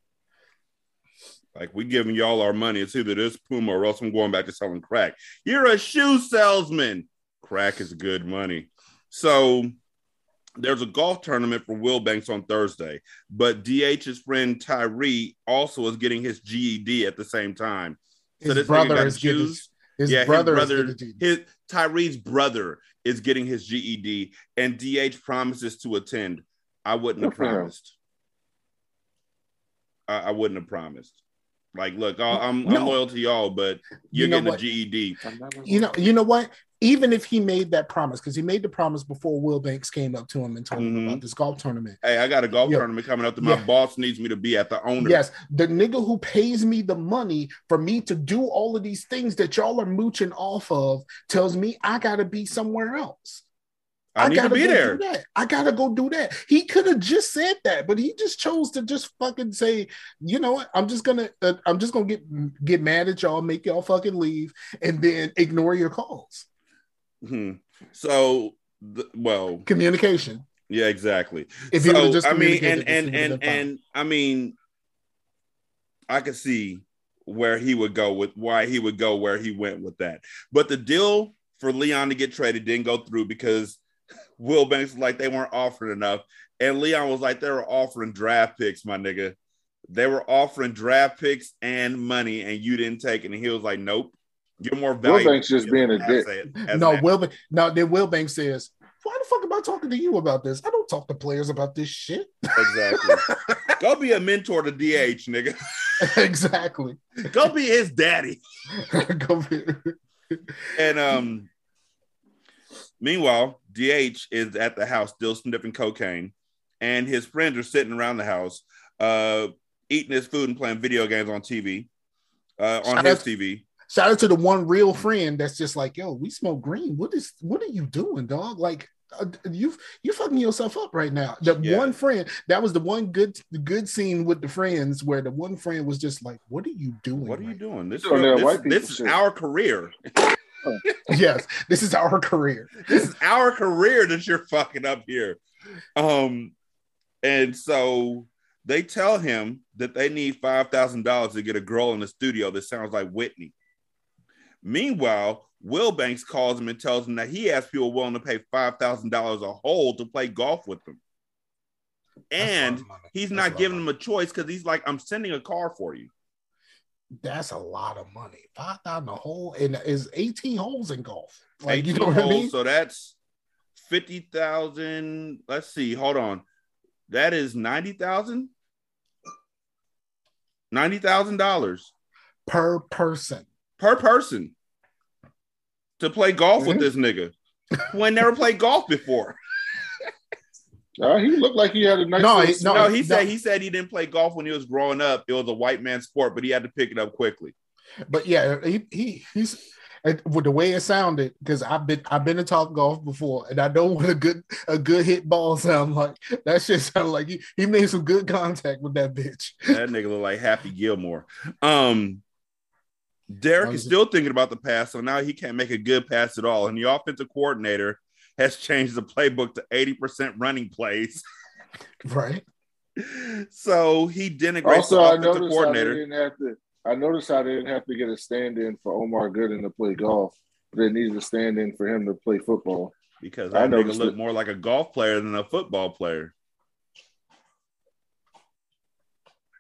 Like we giving y'all our money. It's either this Puma or else I'm going back to selling crack. You're a shoe salesman. Crack is good money. So there's a golf tournament for Will Banks on Thursday, but DH's friend Tyree also is getting his GED at the same time. So His this brother is getting shoes. his yeah, brother, his is brother, getting his Tyree's brother is getting his GED, and DH promises to attend. I wouldn't have Good for him. promised. I, I wouldn't have promised. Like, look, I, I'm No. I'm loyal to y'all, but you're You know getting what? a GED. you know, you know what? Even if he made that promise, because he made the promise before Will Banks came up to him and told him Mhm. about this golf tournament. Hey, I got a golf tournament coming up that my Yeah. boss needs me to be at the owner. Yes, the nigga who pays me the money for me to do all of these things that y'all are mooching off of tells me I gotta be somewhere else. I, need to gotta be there. I gotta go do that. He could have just said that, but he just chose to just fucking say, you know what? I'm just gonna, uh, I'm just gonna get get mad at y'all, make y'all fucking leave, and then ignore your calls. Hmm. So, the, well, Communication. yeah, exactly. If so, would've just I mean, and and and and I mean, I could see where he would go with why he would go where he went with that. But the deal for Leon to get traded didn't go through because Will Banks was like they weren't offering enough, and Leon was like they were offering draft picks, my nigga. They were offering draft picks and money, and you didn't take it. And he was like, "Nope, You're more valuable. Wilbanks just being a dick. as no, an- Wilbank. No, then Wilbank says, "Why the fuck am I talking to you about this? I don't talk to players about this shit." exactly. Go be a mentor to DH, nigga. exactly. Go be his daddy. Go be- And um, meanwhile, DH is at the house still sniffing cocaine, and his friends are sitting around the house, uh, eating his food and playing video games on TV, uh, on Shout his out- TV. Shout out to the one real friend that's just like, "Yo, we smoke green. What is? What are you doing, dog? Like." Uh, you you fucking yourself up right now. The Yeah. one friend that was the one good good scene with the friends where the one friend was just like, "What are you doing? What are you right doing? This, Doing that this, white this is shit. our career. yes, this is our career. this is our career that you're fucking up here. Um, and so they tell him that they need five thousand dollars to get a girl in the studio that sounds like Whitney. Meanwhile, Will Banks calls him and tells him that he has people willing to pay five thousand dollars a hole to play golf with them. And That's a lot of money. he's That's not giving them a choice because he's like, I'm sending a car for you. That's a lot of money. Five thousand a hole, and is eighteen holes in golf. Like you 18 know what I holes, mean? So that's fifty thousand. Let's see. Hold on. That is ninety thousand. Ninety thousand dollars per person. Per person to play golf with Mhm. this nigga who ain't never played golf before. Uh, he looked like he had a nice. No, he- no, No, he no. said he said he didn't play golf when he was growing up. It was a white man sport, but he had to pick it up quickly. But yeah, he, he he's and with the way it sounded because I've been I've been to top golf before and I know what a good a good hit ball sound like. That shit sounded like he, he made some good contact with that bitch. That nigga look like Happy Gilmore. Um, Derek is still thinking about the pass, so now he can't make a good pass at all. And the offensive coordinator has changed the playbook to 80% running plays. Right. So he denigrates Also, the offensive noticed how they coordinator. didn't have to. I noticed how they didn't have to get a stand-in for Omar Gooding to play golf. but They needed a stand-in for him to play football. Because I that nigga noticed looked more like a golf player than a football player.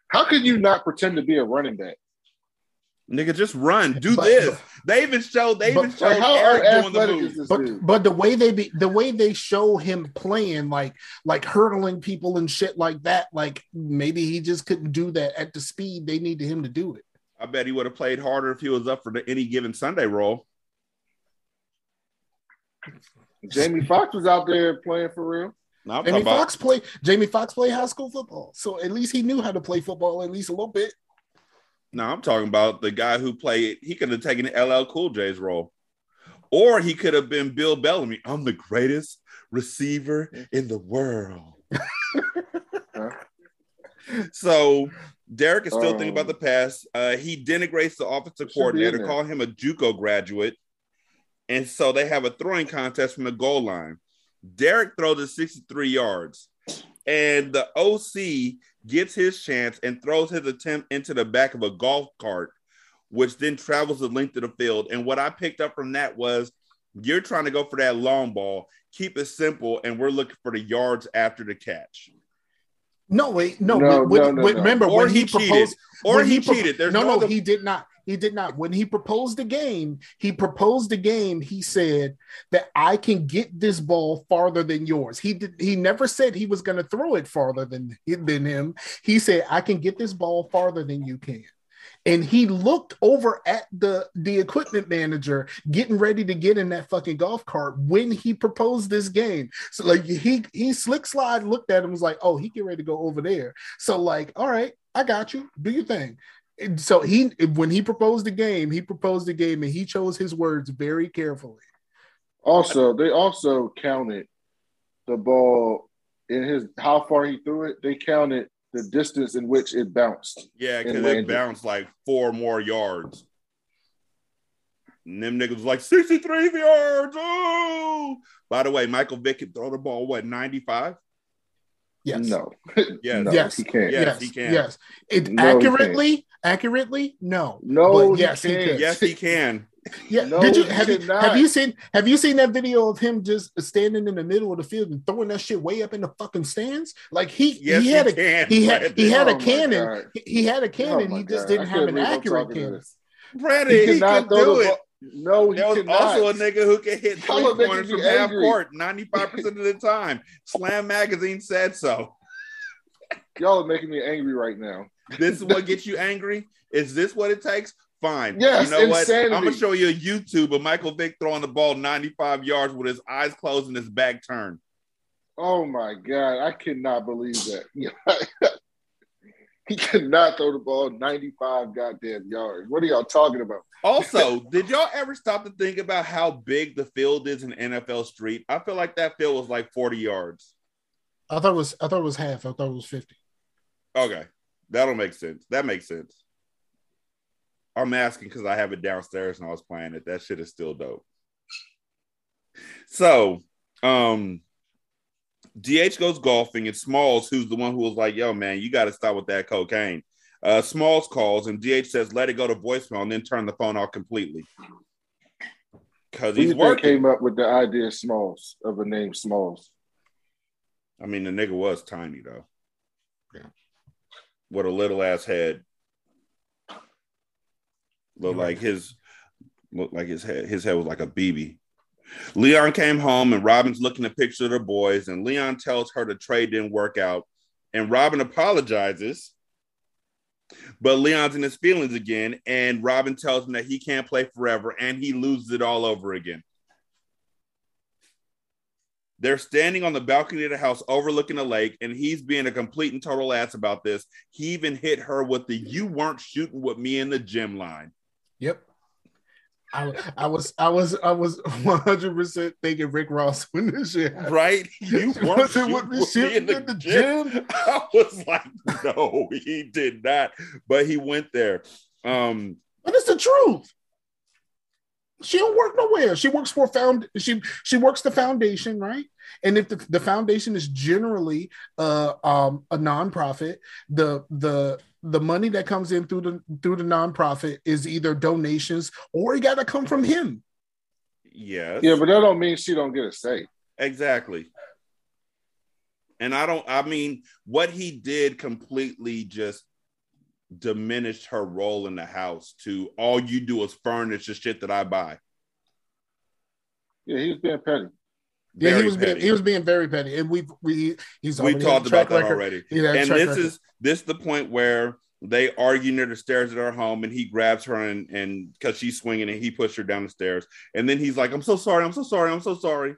How could you not pretend to be a running back? Nigga, just run. Do But- this. They even showed they even But- showed Like, how Eric doing the athletic move. But but the way they be the way they show him playing like like hurdling people and shit like that, like maybe he just couldn't do that at the speed they needed him to do it. I bet he would have played harder if he was up for the any given Sunday role. Jamie Foxx was out there playing for real. No, Jamie talking about Foxx play Jamie Foxx played high school football, so at least he knew how to play football at least a little bit. No, I'm talking about the guy who played. He could have taken LL Cool J's role, or he could have been Bill Bellamy. I'm the greatest receiver in the world. so Derek is still thinking about the past. Uh, he denigrates the offensive Should be in coordinator, call him a JUCO graduate, and so they have a throwing contest from the goal line. Derek throws it 63 yards, and the OC gets his chance and throws his attempt into the back of a golf cart, which then travels the length of the field. And what I picked up from that was you're trying to go for that long ball, keep it simple, and we're looking for the yards after the catch. No, wait, no. No, when- no, no, when- no. Remember Or when he he, cheated. Or when he, cheated. There's no, no, no, other- he did not. He did not. When he proposed the game, he proposed the game. He said that I can get this ball farther than yours. He did. He never said he was going to throw it farther than than him. He said I can get this ball farther than you can. And he looked over at the the equipment manager, getting ready to get in that fucking golf cart when he proposed this game. So like he he slick slide looked at him was like, oh, he get ready to go over there. So like, all right, I got you. Do your thing. And so he when he proposed the game, he proposed the game and he chose his words very carefully. Also, they also counted the ball in his how far he threw it. They counted the distance in which it bounced. Yeah, because it bounced like four more yards. And them niggas was like 63 yards. Oh, by the way, Michael Vick can throw the ball, what, 95? Yes. No, Yes. no, Yes. he can't. Yes, he can. Yes. It No, he accurately, accurately, no. No, But yes, he can't. could. Yes, he can. Yeah. No, Did you he have you have you seen have you seen that video of him just standing in the middle of the field and throwing that shit way up in the fucking stands? Like he Yes, he he, had a can. he had he had Oh a cannon. He- He had a oh cannon. Oh he just God. didn't have an accurate cannon. this. Brandon, He he, can do it. ball. No, he There was cannot. also a nigga who can hit three Y'all are pointers from half court 95% of the time. Slam Magazine said so. Y'all are making me angry right now. This is what gets you angry? Is this what it takes? Fine. Yes, you know what? insanity. I'm gonna show you a YouTube of Michael Vick throwing the ball 95 yards with his eyes closed and his back turned. Oh my god, I cannot believe that. he cannot throw the ball 95 goddamn yards. What are y'all talking about? Also, did y'all ever stop to think about how big the field is in NFL Street? I feel like that field was like 40 yards. I thought it was I thought it was half. I thought it was fifty. Okay, that'll make sense. That makes sense. I'm asking because I have it downstairs and I was playing it. That shit is still dope. So, um, DH goes golfing and Smalls, who's the one who was like, "Yo, man, you got to stop with that cocaine." Uh, Smalls calls and DH says, "Let it go to voicemail," and then turn the phone off completely because Who he's you working. came up with the idea of Smalls of a name Smalls? I mean, the nigga was tiny though. Yeah. With a little ass head. Looked like his looked like his head. His head was like a BB. Leon came home and Robin's looking at pictures of the boys, and Leon tells her the trade didn't work out. And Robin apologizes, but Leon's in his feelings again. And Robin tells him that he can't play forever, and he loses it all over again. They're standing on the balcony of the house overlooking the lake, and he's being a complete and total ass about this. He even hit her with the you weren't shooting with me in the gym line. Yep. I, I was I was I was one hundred percent thinking Rick Ross when this shit happened. Right? You weren't shooting with me me shooting in the, in the gym. gym? I was like, no, he did not. But he went there. Um, But it's the truth. She don't work nowhere. She works for found. She she works the foundation, right? And if the, the foundation is generally uh, um, a nonprofit, the the the money that comes in through the through the nonprofit is either donations or it got to come from him. yes. Yeah, but that don't mean she don't get a say. Exactly. And I don't, I mean, what he did completely just diminished her role in the house to all you do is furnish the shit that I buy. Yeah, he was being petty. Yeah, he was being he was being very petty, and we we he's we talked had a track about that record. already. He And this record. is this is the point where they argue near the stairs at her home, and he grabs her and and because she's swinging, and he pushed her down the stairs, and then he's like, "I'm so sorry, I'm so sorry, I'm so sorry."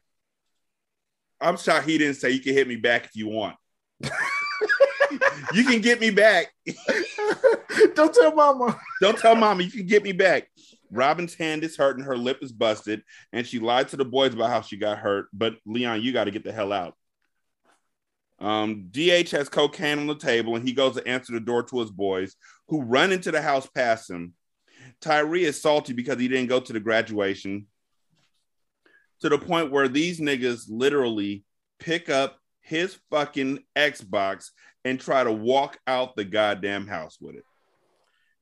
I'm shocked he didn't say you can hit me back if you want. you can get me back. Don't tell mama. Don't tell mama you can get me back. Robin's hand is hurt and her lip is busted, and she lied to the boys about how she got hurt. But Leon, you got to get the hell out. Um, DH has cocaine on the table, and he goes to answer the door to his boys, who run into the house past him. Tyree is salty because he didn't go to the graduation, to the point where these niggas literally pick up his fucking Xbox and try to walk out the goddamn house with it.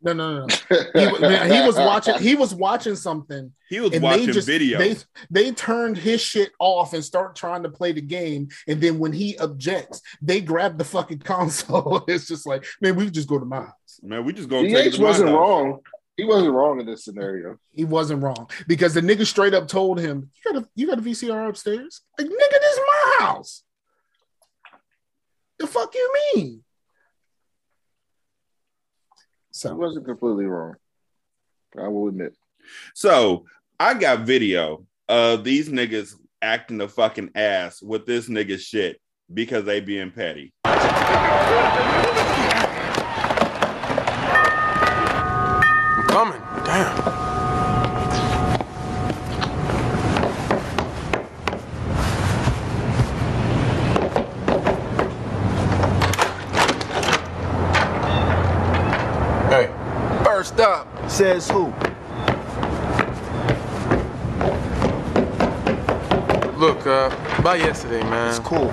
No, no, no. He, was- man, he was watching. He was watching something. He was watching they just video. they they turned his shit off and start trying to play the game. And then when he objects, they grab the fucking console. it's just like, man, we just go to my house. Man, we just go to take it DH to wasn't house. wrong. He wasn't wrong in this scenario. He wasn't wrong because the nigga straight up told him, "You got a you got a VCR upstairs? Like, nigga, this is my house. The fuck you mean?" So wasn't completely wrong. I will admit. So I got video of these niggas acting a fucking ass with this nigga shit because they being petty. I'm coming. Damn. Hey, first up. Says who? Look, uh, about yesterday, man. It's cool.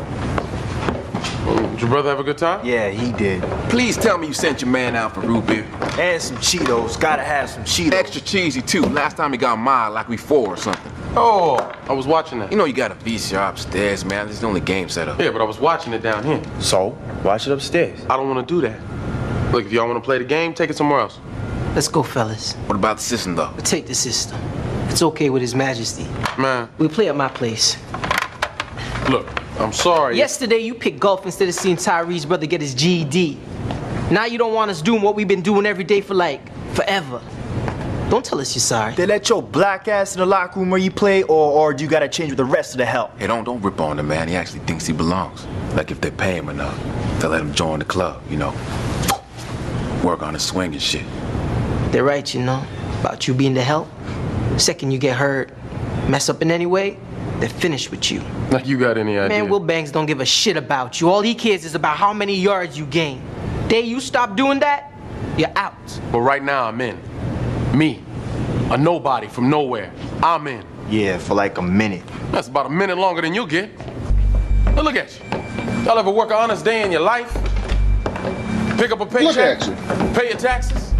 Did your brother have a good time? Yeah, he did. Please tell me you sent your man out for root beer. And some Cheetos. Gotta have some Cheetos. Extra cheesy too. Last time he got mild, like we four or something. Oh, I was watching that. You know you got a VCR upstairs, man. This is the only game set up. Yeah, but I was watching it down here. So, watch it upstairs. I don't want to do that. Look, if y'all want to play the game, take it somewhere else. Let's go, fellas. What about the system though? We'll take the system. It's okay with His Majesty. Man, We play at my place. look, I'm sorry. Yesterday, you picked golf instead of seeing Tyree's brother get his GED. Now you don't want us doing what we've been doing every day for like forever. Don't tell us you're sorry. They let your black ass in the locker room where you play, or, or do you gotta change with the rest of the help? Hey, don't don't rip on the man. He actually thinks he belongs. Like if they pay him enough, they'll let him join the club. You know, work on his swing and shit. They're right, you know, about you being the help. Second you get hurt, mess up in any way, they're finished with you. Like you got any idea? Man, Will Banks don't give a shit about you. All he cares is about how many yards you gain. Day you stop doing that, you're out. But right now I'm in. Me, a nobody from nowhere. I'm in. Yeah, for like a minute. That's about a minute longer than you'll get. Now look at you. Y'all ever work an honest day in your life? Pick up a paycheck? at you. Pay your taxes?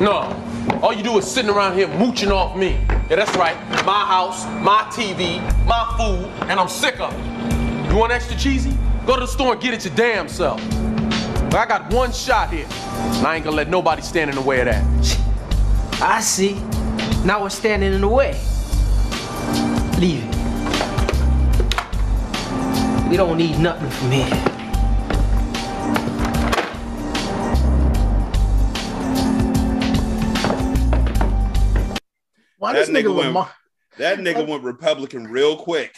No. All you do is sitting around here mooching off me. Yeah, that's right. My house, my TV, my food, and I'm sick of it. You want extra cheesy? Go to the store and get it your damn self. But I got one shot here, and I ain't gonna let nobody stand in the way of that. I see. Now we're standing in the way. Leave it. We don't need nothing from here. Why That does nigga, nigga went- Lamar? That nigga went Republican real quick.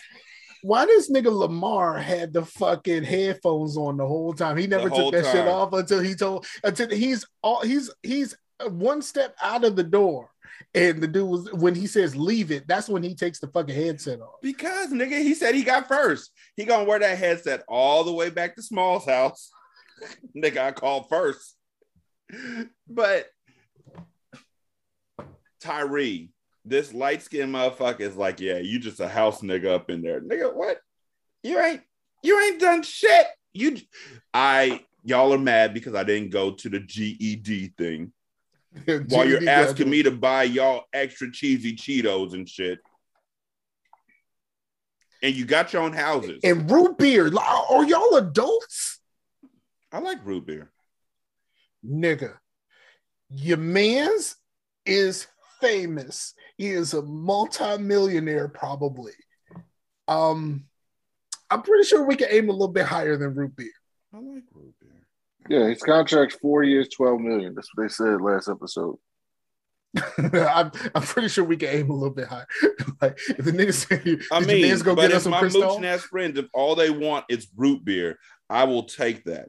Why does nigga Lamar had the fucking headphones on the whole time? He never took that shit off until he told until he's all he's he's one step out of the door. And the dude was when he says leave it, that's when he takes the fucking headset off. Because nigga, he said he got first. He gonna wear that headset all the way back to Small's house. nigga, I called first. But Tyree, this light skinned motherfucker is like, yeah, you just a house nigga up in there. Nigga, what? You ain't you ain't done shit. You I y'all are mad because I didn't go to the GED thing while you're asking me to buy y'all extra cheesy Cheetos and shit. And you got your own houses. and root beer. Are y'all adults? I like root beer. Nigga, your man's is famous. He is a multimillionaire, probably. Um, I'm pretty sure we can aim a little bit higher than root beer. I like root beer. Yeah, his contract's four years, twelve million. That's what they said last episode. I'm, I'm pretty sure we can aim a little bit higher. like if the niggas say I did your mean, man's go but get us if some my Cristal? mooching ass friends, if all they want is root beer, I will take that.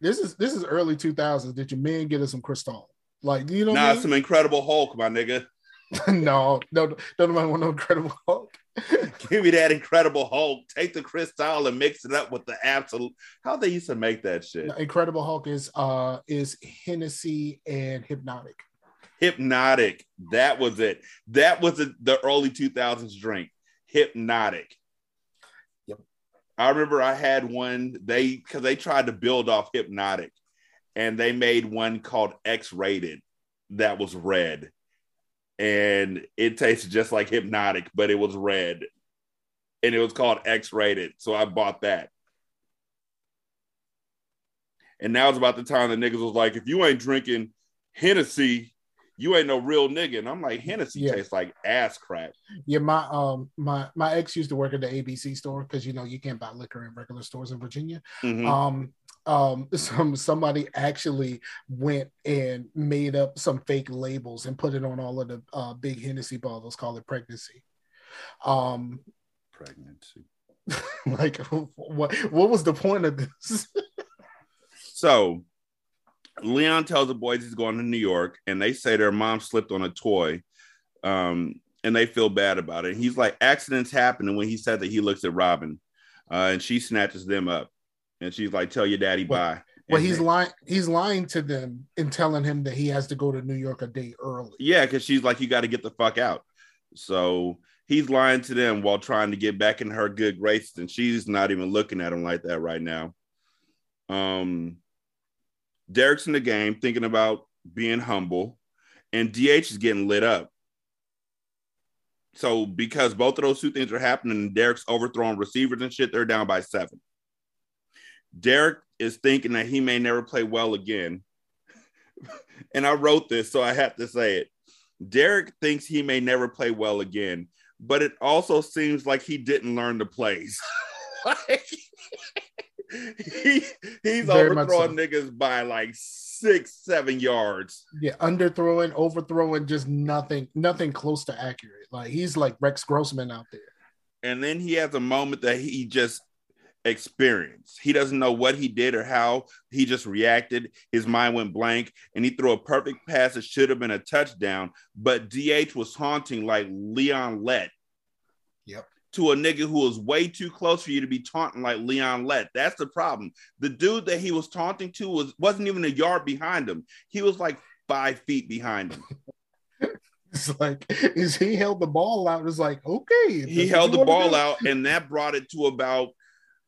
This is this is early 2000s. Did your man get us some Cristal? Like you know, what I Nah, mean? some Incredible Hulk, my nigga. no, no, don't nobody want no Incredible Hulk. Give me that Incredible Hulk. Take the Cristal and mix it up with the Absolut. How they used to make that shit? Incredible Hulk is uh is Hennessy and Hpnotiq. Hpnotiq. That was it. That was the, the early 2000s drink. Hpnotiq. Yep. I remember I had one, they because they tried to build off Hpnotiq and they made one called X rated that was red. And it tasted just like Hpnotiq, but it was red. And it was called X rated. So I bought that. And now it's about the time the niggas was like, if you ain't drinking Hennessy, you ain't no real nigga. And I'm like, Hennessy Yeah. tastes like ass crack. Yeah, my um my my ex used to work at the ABC store because you know you can't buy liquor in regular stores in Virginia. Mhm. Um um some somebody actually went and made up some fake labels and put it on all of the uh, big Hennessy bottles, call it pregnancy. Um Pregnancy. like what what was the point of this? So Leon tells the boys he's going to New York, and they say their mom slipped on a toy. Um, and they feel bad about it. And He's like, accidents happen. And when he said that, he looks at Robin, uh, and she snatches them up. And she's like, Tell your daddy Well- bye. well, And he's lying he's lying to them and telling him that he has to go to New York a day early. Yeah, because she's like, you got to get the fuck out. So he's lying to them while trying to get back in her good graces, and she's not even looking at him like that right now. Um, Derek's in the game thinking about being humble, and DH is getting lit up. So because both of those two things are happening, Derek's overthrowing receivers and shit, they're down by seven. Derek is thinking that he may never play well again. and I wrote this, so I have to say it. Derek thinks he may never play well again, but it also seems like he didn't learn the plays. like, he, he's Very overthrowing so. niggas by like six, seven yards. Yeah, underthrowing, overthrowing, just nothing, nothing close to accurate. Like he's like Rex Grossman out there. And then he has a moment that he just experienced. He doesn't know what he did or how he just reacted. His mind went blank and he threw a perfect pass that should have been a touchdown, but DH was haunting like Leon Lett. Yep. To a nigga who was way too close for you to be taunting like Leon Lett. That's the problem. The dude that he was taunting to was wasn't even a yard behind him. He was like five feet behind him. It's like is he held the ball out? It's like okay, he held the ball out, and that brought it to about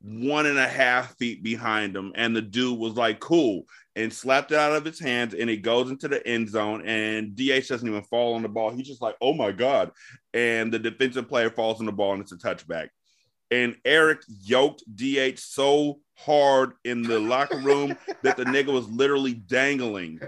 one and a half feet behind him. And the dude was like, cool, and slapped it out of his hands, and it goes into the end zone. And DH doesn't even fall on the ball. He's just like, oh my God. And the defensive player falls on the ball, and it's a touchback. And Eric yoked DH so hard in the locker room that the nigga was literally dangling.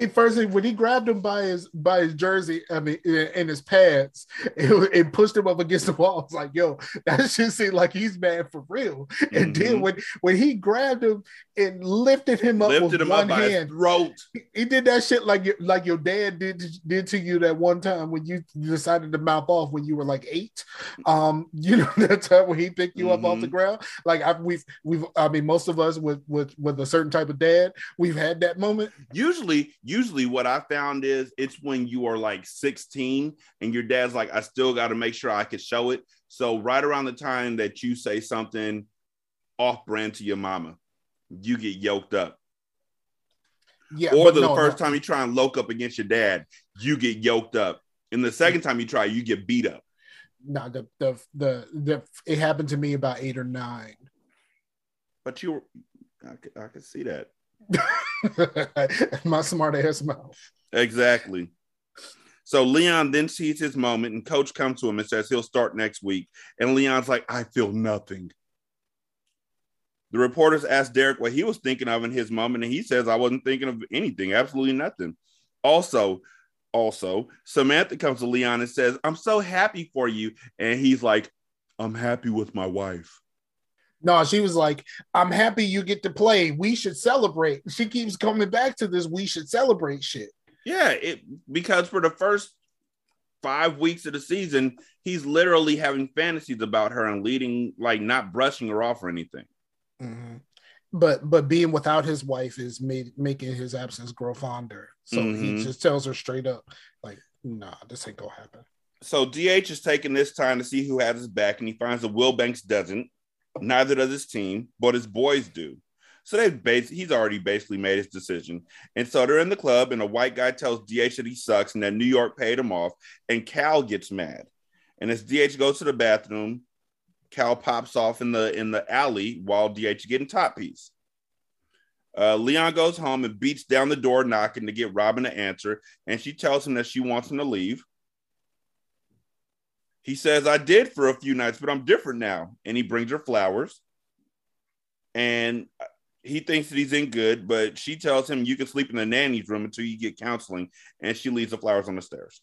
At first, when he grabbed him by his by his jersey, I mean, and his pads, it, it pushed him up against the wall. I was like, "Yo, that should seem like he's mad for real." And then Mhm. when when he grabbed him and lifted him up Lifted with him one up hand, throat. he- he did that shit like your like your dad did did to you that one time when you decided to mouth off when you were like eight. Um, you know that time when he picked you up off the Mhm. ground. Like I, we've we've I mean most of us with with with a certain type of dad, we've had that moment. usually usually what i found is it's when you are like 16 and your dad's like i still got to make sure i can show it. So right around the time that you say something off brand to your mama you get yoked up. Yeah, or the no, first no. time you try and loke up against your dad you get yoked up. And the second time you try you get beat up. No the, the the the it happened to me about eight or nine. But you were i could, I could see that my smart ass mouth Exactly. So Leon then sees his moment, and coach comes to him and says he'll start next week. And Leon's like, I feel nothing. The reporters asked Derek what he was thinking of in his moment, and he says, I wasn't thinking of anything, absolutely nothing. Also, also, Samantha comes to Leon and says, I'm so happy for you. And he's like, I'm happy with my wife. No she was like i'm happy you get to play we should celebrate she keeps coming back to this we should celebrate shit Yeah, it because for the first five weeks of the season, he's literally having fantasies about her and leading, like not brushing her off or anything. but but being without his wife is made, making his absence grow fonder so he Mhm. just tells her straight up like nah this ain't gonna happen So DH is taking this time to see who has his back, and he finds that Will Banks doesn't. Neither does his team, but his boys do. So they bas- he's already basically made his decision. And so they're in the club, and a white guy tells DH that he sucks and that New York paid him off, and Cal gets mad. And as DH goes to the bathroom, Cal pops off in the in the alley while DH is getting top piece. Uh, Leon goes home and beats down the door knocking to get Robin to answer, and she tells him that she wants him to leave. He says, I did for a few nights, but I'm different now. And he brings her flowers. And he thinks that he's in good, but she tells him you can sleep in the nanny's room until you get counseling. And she leaves the flowers on the stairs.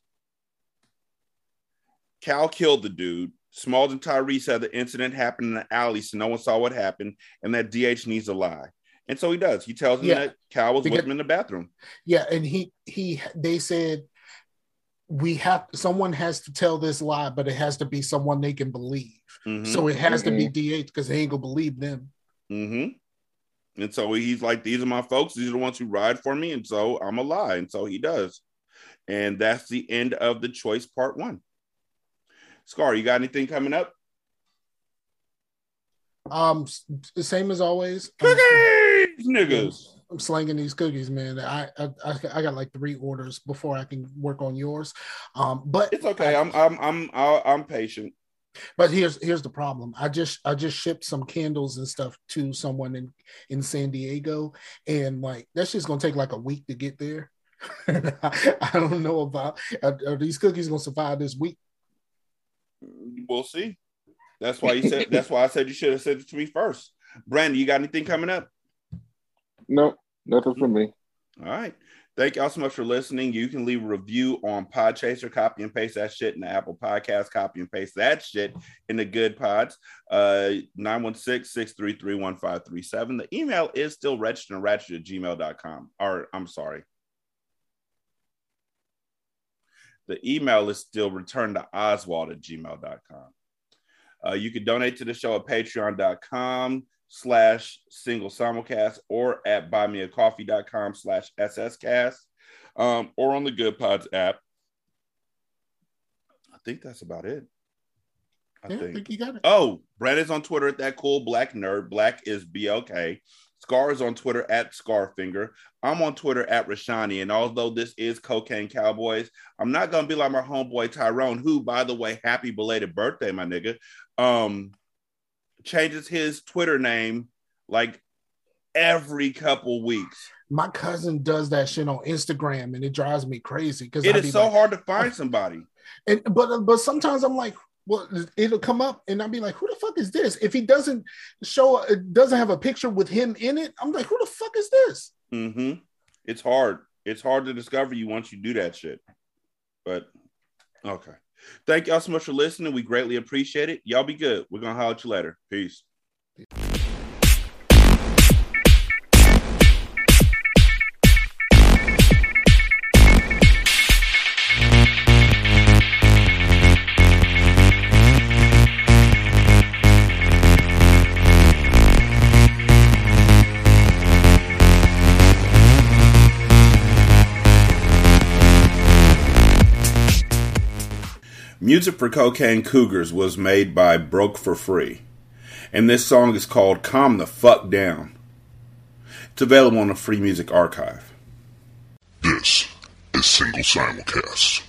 Cal killed the dude. Smalls and Tyrese said the incident happened in the alley, so no one saw what happened, and that DH needs to lie. And so he does. He tells him Yeah. that Cal was with him in the bathroom. Yeah, and he he they said we have someone has to tell this lie, but it has to be someone they can believe. Mhm. So it has to be DH because they ain't gonna believe them. Mm-hmm. And so he's like, These are my folks, these are the ones who ride for me, and so I'm a lie. And so he does. And that's the end of the choice part one. Scar, you got anything coming up? Um, s- s- same as always. Cookies, niggas. I'm slanging these cookies, man. I, I I I got like three orders before I can work on yours. Um, but It's okay. I'm I'm I'm I'll- I'm patient. But here's here's the problem. I just I just shipped some candles and stuff to someone in in San Diego, and like that's just gonna take like a week to get there. I, I don't know about are, are these cookies gonna survive this week. We'll see. That's why you said that's why I said you should have said it to me first. Brandon, you got anything coming up? No, nothing for me. All right. Thank y'all so much for listening. You can leave a review on Podchaser, copy and paste that shit in the Apple Podcast, copy and paste that shit in the good pods. Uh 916-633-1537. The email is still registered and ratchet at gmail.com. Or I'm sorry. The email is still returned to Oswald at gmail.com. Uh, you can donate to the show at patreon.com slash single simulcast or at buymeacoffee.com slash sscast um, or on the Good Pods app. I think that's about it. I Yeah, I think. think you got it. Oh, Brad is on Twitter at that cool black nerd. Black is BLK. Scar is on Twitter at Scarfinger. I'm on Twitter at Rashani. And although this is Cocaine Cowboys, I'm not gonna be like my homeboy Tyrone, who, by the way, happy belated birthday, my nigga. Um, changes his Twitter name like every couple weeks. My cousin does that shit on Instagram, and it drives me crazy because It is so hard to find somebody. And but but sometimes I'm like, well, it'll come up, and I'll be like, who the fuck is this? If he doesn't show, it doesn't have a picture with him in it, I'm like, who the fuck is this? hmm It's hard. It's hard to discover you once you do that shit. But okay. Thank y'all so much for listening. We greatly appreciate it. Y'all be good. We're gonna holler at you later. Peace. Music for Cocaine Cougars was made by Broke for Free. And this song is called Calm the Fuck Down. It's available on the Free Music Archive. This is Single Simulcast.